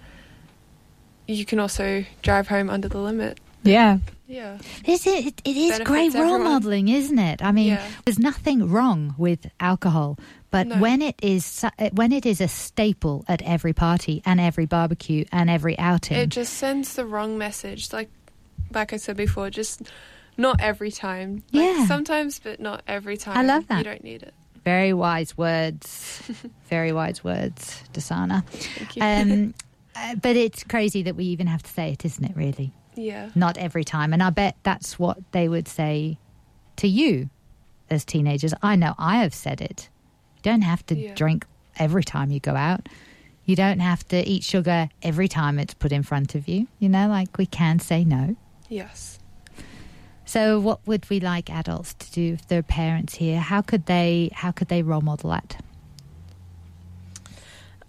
[SPEAKER 2] you can also drive home under the limit.
[SPEAKER 1] yeah.
[SPEAKER 2] Yeah,
[SPEAKER 1] It's, it, it is great role
[SPEAKER 2] everyone.
[SPEAKER 1] modeling, isn't it? I mean,
[SPEAKER 2] Yeah.
[SPEAKER 1] there's nothing wrong with alcohol, but
[SPEAKER 2] No.
[SPEAKER 1] when it is uh, when it is a staple at every party and every barbecue and every outing,
[SPEAKER 2] it just sends the wrong message. Like like I said before, just not every time. Like,
[SPEAKER 1] Yeah.
[SPEAKER 2] sometimes, but not every time.
[SPEAKER 1] I love that.
[SPEAKER 2] You don't need it.
[SPEAKER 1] very wise words, [laughs] very wise words, Dasana.
[SPEAKER 2] Thank you.
[SPEAKER 1] Um, [laughs] uh, but it's crazy that we even have to say it, isn't it? Really,
[SPEAKER 2] yeah.
[SPEAKER 1] not every time, and I bet that's what they would say to you as teenagers. I know I have said it. You don't have to
[SPEAKER 2] Yeah.
[SPEAKER 1] drink every time you go out. You don't have to eat sugar every time it's put in front of you. You know, like we can say no.
[SPEAKER 2] Yes.
[SPEAKER 1] So, what would we like adults to do if there are parents here? How could they? How could they role model that?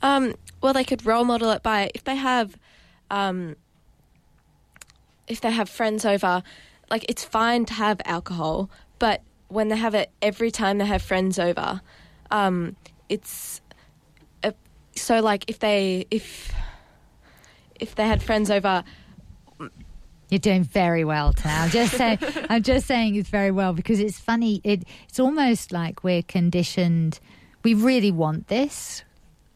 [SPEAKER 3] Um, well, they could role model it by if they have, um, if they have friends over, like it's fine to have alcohol, but when they have it every time they have friends over, um, it's a, so like if they if if they had friends over,
[SPEAKER 1] You're doing very well, Tana. I'm just saying. [laughs] I'm just saying it's very well because it's funny. It it's almost like we're conditioned. We really want this,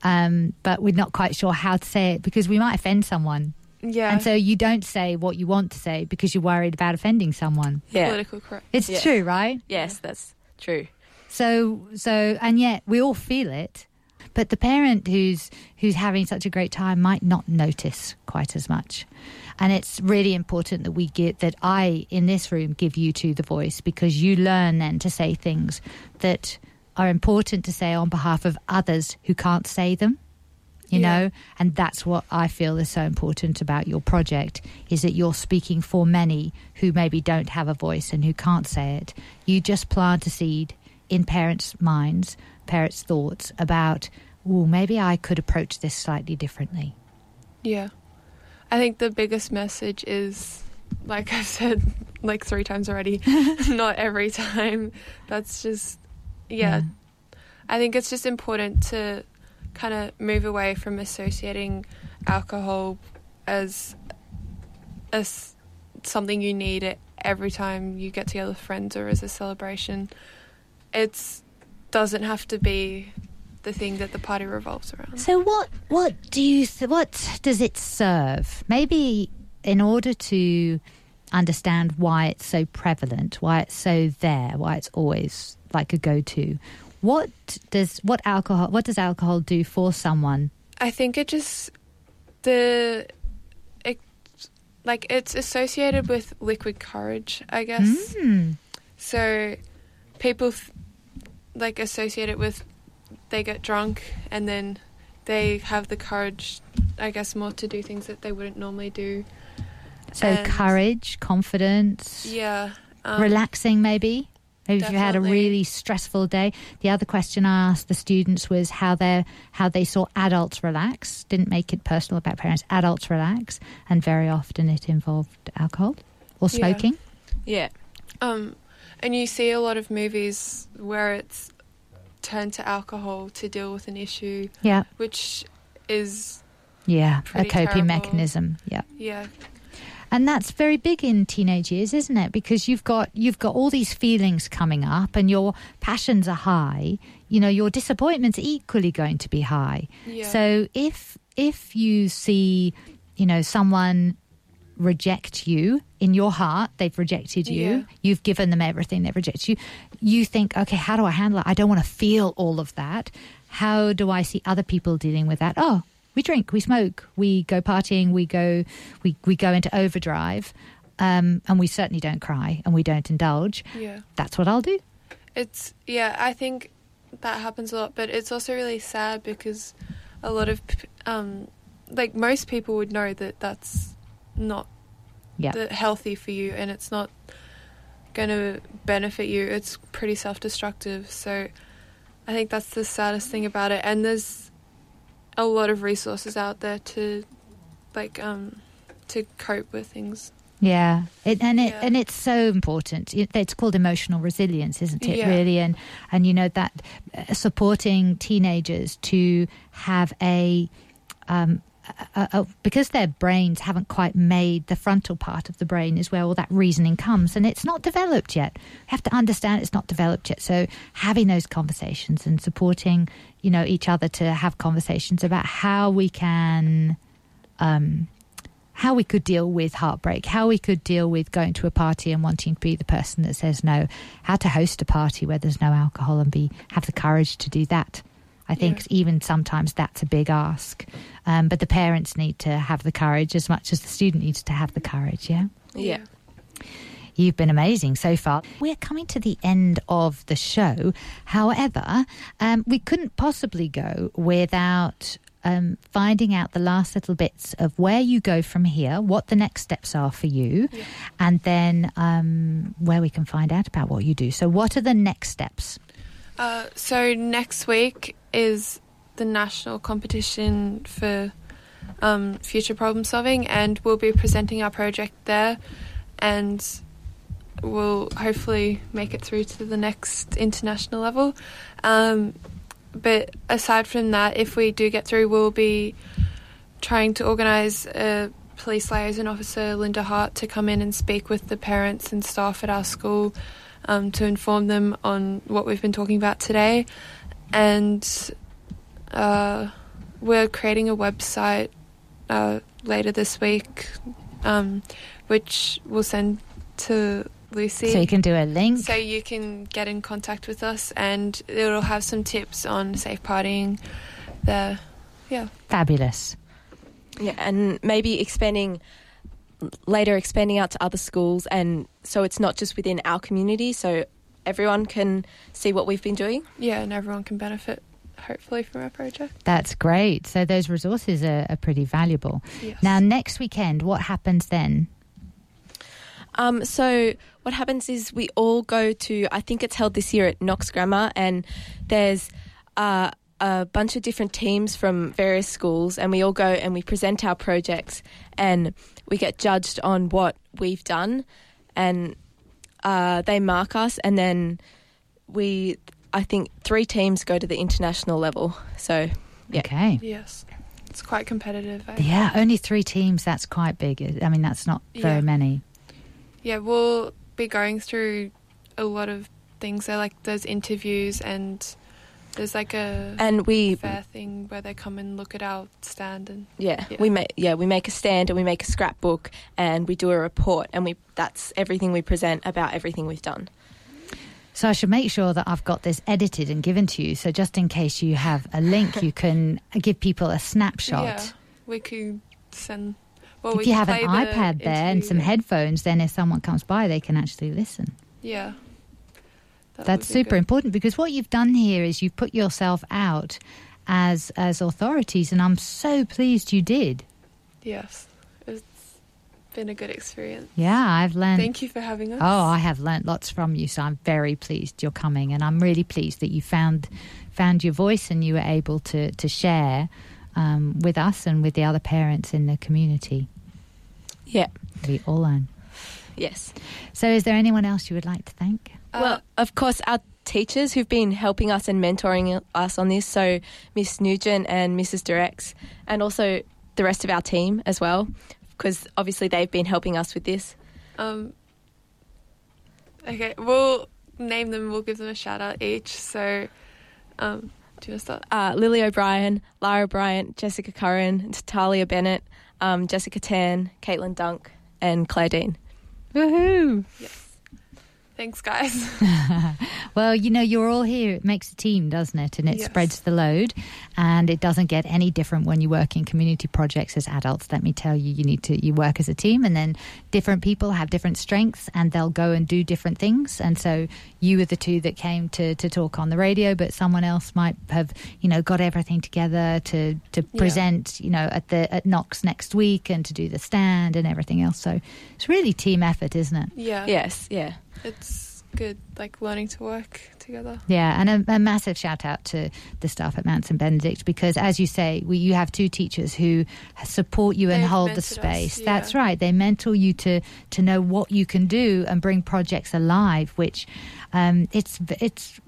[SPEAKER 1] um, but we're not quite sure how to say it because we might offend someone,
[SPEAKER 2] Yeah.
[SPEAKER 1] and so you don't say what you want to say because you're worried about offending someone.
[SPEAKER 3] yeah,
[SPEAKER 2] Political correct.
[SPEAKER 1] It's
[SPEAKER 3] Yeah.
[SPEAKER 1] true, right?
[SPEAKER 3] yes, that's true.
[SPEAKER 1] So so and yet we all feel it. But the parent who's who's having such a great time might not notice quite as much. And it's really important that we get that I in this room give you to the voice because you learn then to say things that are important to say on behalf of others who can't say them. You
[SPEAKER 2] Yeah.
[SPEAKER 1] know, and that's what I feel is so important about your project is that you're speaking for many who maybe don't have a voice and who can't say it. You just plant a seed in parents' minds, parents' thoughts about, oh, maybe I could approach this slightly differently.
[SPEAKER 2] Yeah. I think the biggest message is, like I've said like three times already, [laughs] [laughs] not every time. That's just, yeah. I think it's just important to kind of move away from associating alcohol as as something you need it every time you get together with friends or as a celebration. It's doesn't have to be the thing that the party revolves around.
[SPEAKER 1] So what what do you th- what does it serve? Maybe in order to understand why it's so prevalent, why it's so there, why it's always like a go-to. What does what alcohol what does alcohol do for someone?
[SPEAKER 2] I think it just the it like it's associated with liquid courage, I guess.
[SPEAKER 1] Mm.
[SPEAKER 2] So people th- like associate it with they get drunk and then they have the courage, I guess, more to do things that they wouldn't normally do.
[SPEAKER 1] So
[SPEAKER 2] And-
[SPEAKER 1] courage, confidence,
[SPEAKER 2] Yeah, um,
[SPEAKER 1] relaxing maybe. Maybe if you had a really stressful day. The other question I asked the students was how they how they saw adults relax. Didn't make it personal about parents. Adults relax, and very often it involved alcohol or
[SPEAKER 2] Yeah.
[SPEAKER 1] smoking.
[SPEAKER 3] Yeah,
[SPEAKER 2] Um, and you see a lot of movies where it's turned to alcohol to deal with an issue,
[SPEAKER 1] Yeah.
[SPEAKER 2] which is
[SPEAKER 1] Yeah. A coping
[SPEAKER 2] terrible.
[SPEAKER 1] mechanism. Yeah.
[SPEAKER 2] yeah,
[SPEAKER 1] And that's very big in teenage years, isn't it? Because you've got you've got all these feelings coming up, and your passions are high. You know, your disappointment's equally going to be high.
[SPEAKER 2] yeah,
[SPEAKER 1] So if if you see, you know, someone reject you in your heart, they've rejected you.
[SPEAKER 2] Yeah.
[SPEAKER 1] You've given them everything, they've rejected you. You think, okay, how do I handle it? I don't want to feel all of that. How do I see other people dealing with that? Oh, we drink, we smoke, we go partying, we go, we we go into overdrive, um, and we certainly don't cry and we don't indulge.
[SPEAKER 2] yeah.
[SPEAKER 1] That's what I'll do.
[SPEAKER 2] It's yeah, I think that happens a lot, but it's also really sad because a lot of um, like most people would know that that's not
[SPEAKER 1] Yeah.
[SPEAKER 2] the healthy for you, and it's not going to benefit you. It's pretty self-destructive. So I think that's the saddest thing about it. And there's a lot of resources out there to like um to cope with things.
[SPEAKER 1] Yeah, it, and it
[SPEAKER 2] Yeah.
[SPEAKER 1] and it's so important. It's called emotional resilience, isn't it?
[SPEAKER 2] Yeah.
[SPEAKER 1] Really, and and you know that uh, supporting teenagers to have a, um, a, a, because their brains haven't quite made the frontal part of the brain is where all that reasoning comes, and it's not developed yet. We have to understand it's not developed yet. So having those conversations and supporting, you know, each other to have conversations about how we can. Um, how we could deal with heartbreak, how we could deal with going to a party and wanting to be the person that says no, how to host a party where there's no alcohol and be have the courage to do that. I think
[SPEAKER 2] Yeah.
[SPEAKER 1] even sometimes that's a big ask, um, but the parents need to have the courage as much as the student needs to have the courage. Yeah.
[SPEAKER 3] Yeah.
[SPEAKER 1] You've been amazing so far. We're coming to the end of the show. However, um, we couldn't possibly go without um, finding out the last little bits of where you go from here, what the next steps are for you,
[SPEAKER 2] Yeah.
[SPEAKER 1] and then um, where we can find out about what you do. So, what are the next steps?
[SPEAKER 2] Uh, so next week is the national competition for um, future problem solving, and we'll be presenting our project there, and we'll hopefully make it through to the next international level. Um, but aside from that, if we do get through, we'll be trying to organise a police liaison officer, Linda Hart, to come in and speak with the parents and staff at our school um, to inform them on what we've been talking about today. And uh, we're creating a website uh, later this week, um, which we'll send to Lucy.
[SPEAKER 1] So, you can do a link.
[SPEAKER 2] So you can get in contact with us, and it'll have some tips on safe partying there. Yeah.
[SPEAKER 1] Fabulous.
[SPEAKER 3] Yeah, and maybe expanding later, expanding out to other schools, and so it's not just within our community, so everyone can see what we've been doing.
[SPEAKER 2] Yeah, and everyone can benefit, hopefully, from our project.
[SPEAKER 1] That's great. So, those resources are, are pretty valuable.
[SPEAKER 2] Yes.
[SPEAKER 1] Now, next weekend, what happens then?
[SPEAKER 3] Um, so what happens is we all go to. I think it's held this year at Knox Grammar, and there's uh, a bunch of different teams from various schools, and we all go and we present our projects, and we get judged on what we've done, and uh, they mark us, and then we. I think three teams go to the international level. So Yeah.
[SPEAKER 1] Okay.
[SPEAKER 2] yes. It's quite competitive. I
[SPEAKER 1] Yeah, only three teams. That's quite big. I mean, that's not very
[SPEAKER 2] Yeah.
[SPEAKER 1] many.
[SPEAKER 2] Yeah, we'll be going through a lot of things there, like there's interviews and there's like a
[SPEAKER 3] and we
[SPEAKER 2] fair thing where they come and look at our stand and
[SPEAKER 3] Yeah,
[SPEAKER 2] Yeah.
[SPEAKER 3] we make yeah we make a stand and we make a scrapbook and we do a report and we that's everything we present about everything we've done.
[SPEAKER 1] So I should make sure that I've got this edited and given to you. So just in case you have a link, you [laughs] can give people a snapshot.
[SPEAKER 2] yeah, we could send. Well, we
[SPEAKER 1] if you have an
[SPEAKER 2] play the
[SPEAKER 1] iPad there and some headphones, then if someone comes by, they can actually listen.
[SPEAKER 2] Yeah, That
[SPEAKER 1] That's super
[SPEAKER 2] good.
[SPEAKER 1] important because what you've done here is you've put yourself out as as authorities, and I'm so pleased you did.
[SPEAKER 2] Yes, it's been a good experience.
[SPEAKER 1] Yeah, I've learned.
[SPEAKER 2] Thank you for having us.
[SPEAKER 1] Oh, I have learned lots from you, so I'm very pleased you're coming, and I'm really pleased that you found found your voice and you were able to to share um, with us and with the other parents in the community.
[SPEAKER 3] Yeah.
[SPEAKER 1] We all learn.
[SPEAKER 3] Yes.
[SPEAKER 1] So, is there anyone else you would like to thank?
[SPEAKER 2] Uh,
[SPEAKER 3] well, of course, our teachers who've been helping us and mentoring us on this. So Miss Nugent and Mrs. Durex, and also the rest of our team as well, because obviously they've been helping us with this.
[SPEAKER 2] Um, okay, we'll name them. We'll give them a shout out each. So, um, do you want to start?
[SPEAKER 3] Uh, Lily O'Brien, Lara Bryant, Jessica Curran, Talia Bennett, um, Jessica Tan, Caitlin Dunk, and Claire Dean.
[SPEAKER 1] Woohoo!
[SPEAKER 2] Yes. Thanks, guys. [laughs] [laughs]
[SPEAKER 1] well, you know, you're all here. It makes a team, doesn't it? And it
[SPEAKER 2] Yes.
[SPEAKER 1] spreads the load. And it doesn't get any different when you work in community projects as adults. Let me tell you, you need to, you work as a team and then different people have different strengths and they'll go and do different things. And so you were the two that came to, to talk on the radio, but someone else might have, you know, got everything together to, to
[SPEAKER 2] Yeah.
[SPEAKER 1] present, you know, at the, at Knox next week and to do the stand and everything else. So it's really team effort, isn't it?
[SPEAKER 2] yeah.
[SPEAKER 3] Yes, yeah.
[SPEAKER 2] It's good, like learning to work together.
[SPEAKER 1] Yeah, and a, a massive shout out to the staff at Mount St Benedict because, as you say, we, you have two teachers who support you and
[SPEAKER 2] They've
[SPEAKER 1] hold the
[SPEAKER 2] mentored us,
[SPEAKER 1] space.
[SPEAKER 2] yeah.
[SPEAKER 1] That's right. They mentor you to to know what you can do and bring projects alive. Which um, it's it's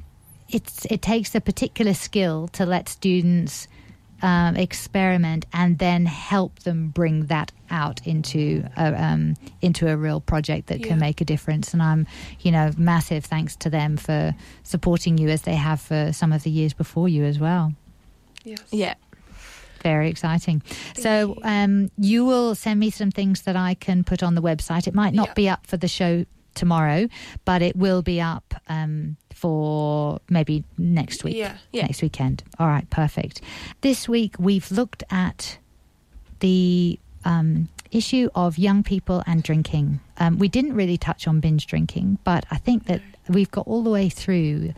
[SPEAKER 1] it's it takes a particular skill to let students. Um, experiment and then help them bring that out into a, um, into a real project that
[SPEAKER 2] Yeah.
[SPEAKER 1] can make a difference. And I'm, you know, massive thanks to them for supporting you as they have for some of the years before you as well.
[SPEAKER 2] Yes.
[SPEAKER 3] Yeah.
[SPEAKER 1] Very exciting. so
[SPEAKER 2] you.
[SPEAKER 1] um, you will send me some things that I can put on the website. It might not
[SPEAKER 2] Yeah.
[SPEAKER 1] be up for the show tomorrow, but it will be up um, for maybe next week.
[SPEAKER 2] Yeah.
[SPEAKER 3] Yeah.
[SPEAKER 1] Next weekend. All right, perfect. This week we've looked at the um, issue of young people and drinking. Um, we didn't really touch on binge drinking, but I think that we've got all the way through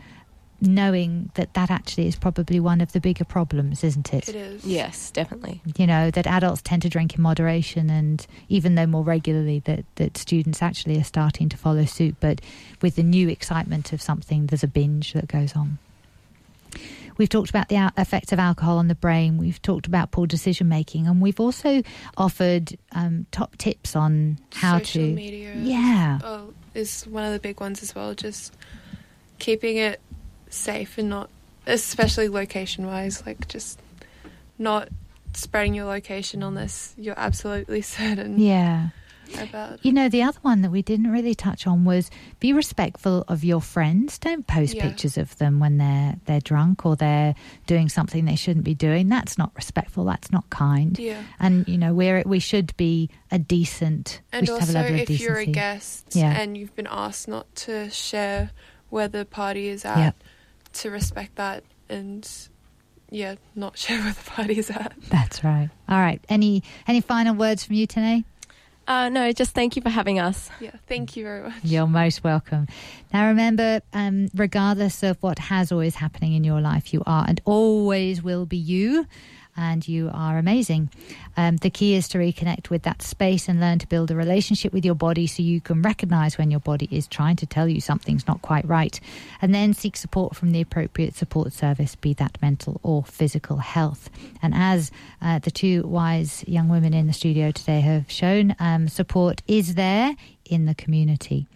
[SPEAKER 1] knowing that that actually is probably one of the bigger problems, isn't it?
[SPEAKER 2] It is.
[SPEAKER 3] Yes, definitely.
[SPEAKER 1] You know that adults tend to drink in moderation, and even though more regularly, that that students actually are starting to follow suit. But with the new excitement of something, there's a binge that goes on. We've talked about the effects of alcohol on the brain. We've talked about poor decision making, and we've also offered um, top tips on how to
[SPEAKER 2] Social
[SPEAKER 1] to.
[SPEAKER 2] media.
[SPEAKER 1] Yeah.
[SPEAKER 2] Oh, is one of the big ones as well. Just keeping it safe and not, especially location wise, like just not spreading your location unless you're absolutely [laughs] certain
[SPEAKER 1] Yeah.
[SPEAKER 2] about.
[SPEAKER 1] You know, the other one that we didn't really touch on was be respectful of your friends. Don't post
[SPEAKER 2] Yeah.
[SPEAKER 1] pictures of them when they're they're drunk or they're doing something they shouldn't be doing. That's not respectful. That's not kind.
[SPEAKER 2] Yeah.
[SPEAKER 1] And you know, we're we should be a decent. we
[SPEAKER 2] And
[SPEAKER 1] have a
[SPEAKER 2] also, if you're a guest
[SPEAKER 1] Yeah.
[SPEAKER 2] and you've been asked not to share where the party is at,
[SPEAKER 1] Yeah.
[SPEAKER 2] To respect that and yeah, not [laughs] share where the party is at.
[SPEAKER 1] That's right. All right. Any any final words from you, Tanae?
[SPEAKER 3] Uh, no, just thank you for having us.
[SPEAKER 2] Yeah, thank you very much.
[SPEAKER 1] You're most welcome. Now, remember, um, regardless of what has always happening in your life, you are and always will be you, and you are amazing. Um, the key is to reconnect with that space and learn to build a relationship with your body so you can recognize when your body is trying to tell you something's not quite right, and then seek support from the appropriate support service, be that mental or physical health. And as uh, the two wise young women in the studio today have shown, um, support is there in the community.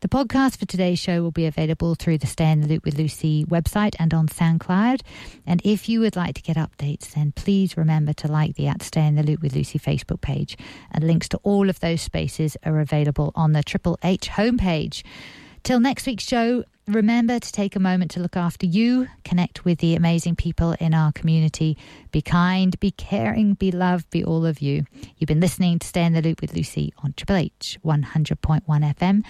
[SPEAKER 1] The podcast for today's show will be available through the Stay in the Loop with Lucy website and on SoundCloud. And if you would like to get updates, then please remember to like the at Stay in the Loop with Lucy Facebook page. And links to all of those spaces are available on the Triple H homepage. Till next week's show, remember to take a moment to look after you, connect with the amazing people in our community, be kind, be caring, be loved, be all of you. You've been listening to Stay in the Loop with Lucy on Triple H 100.1 FM.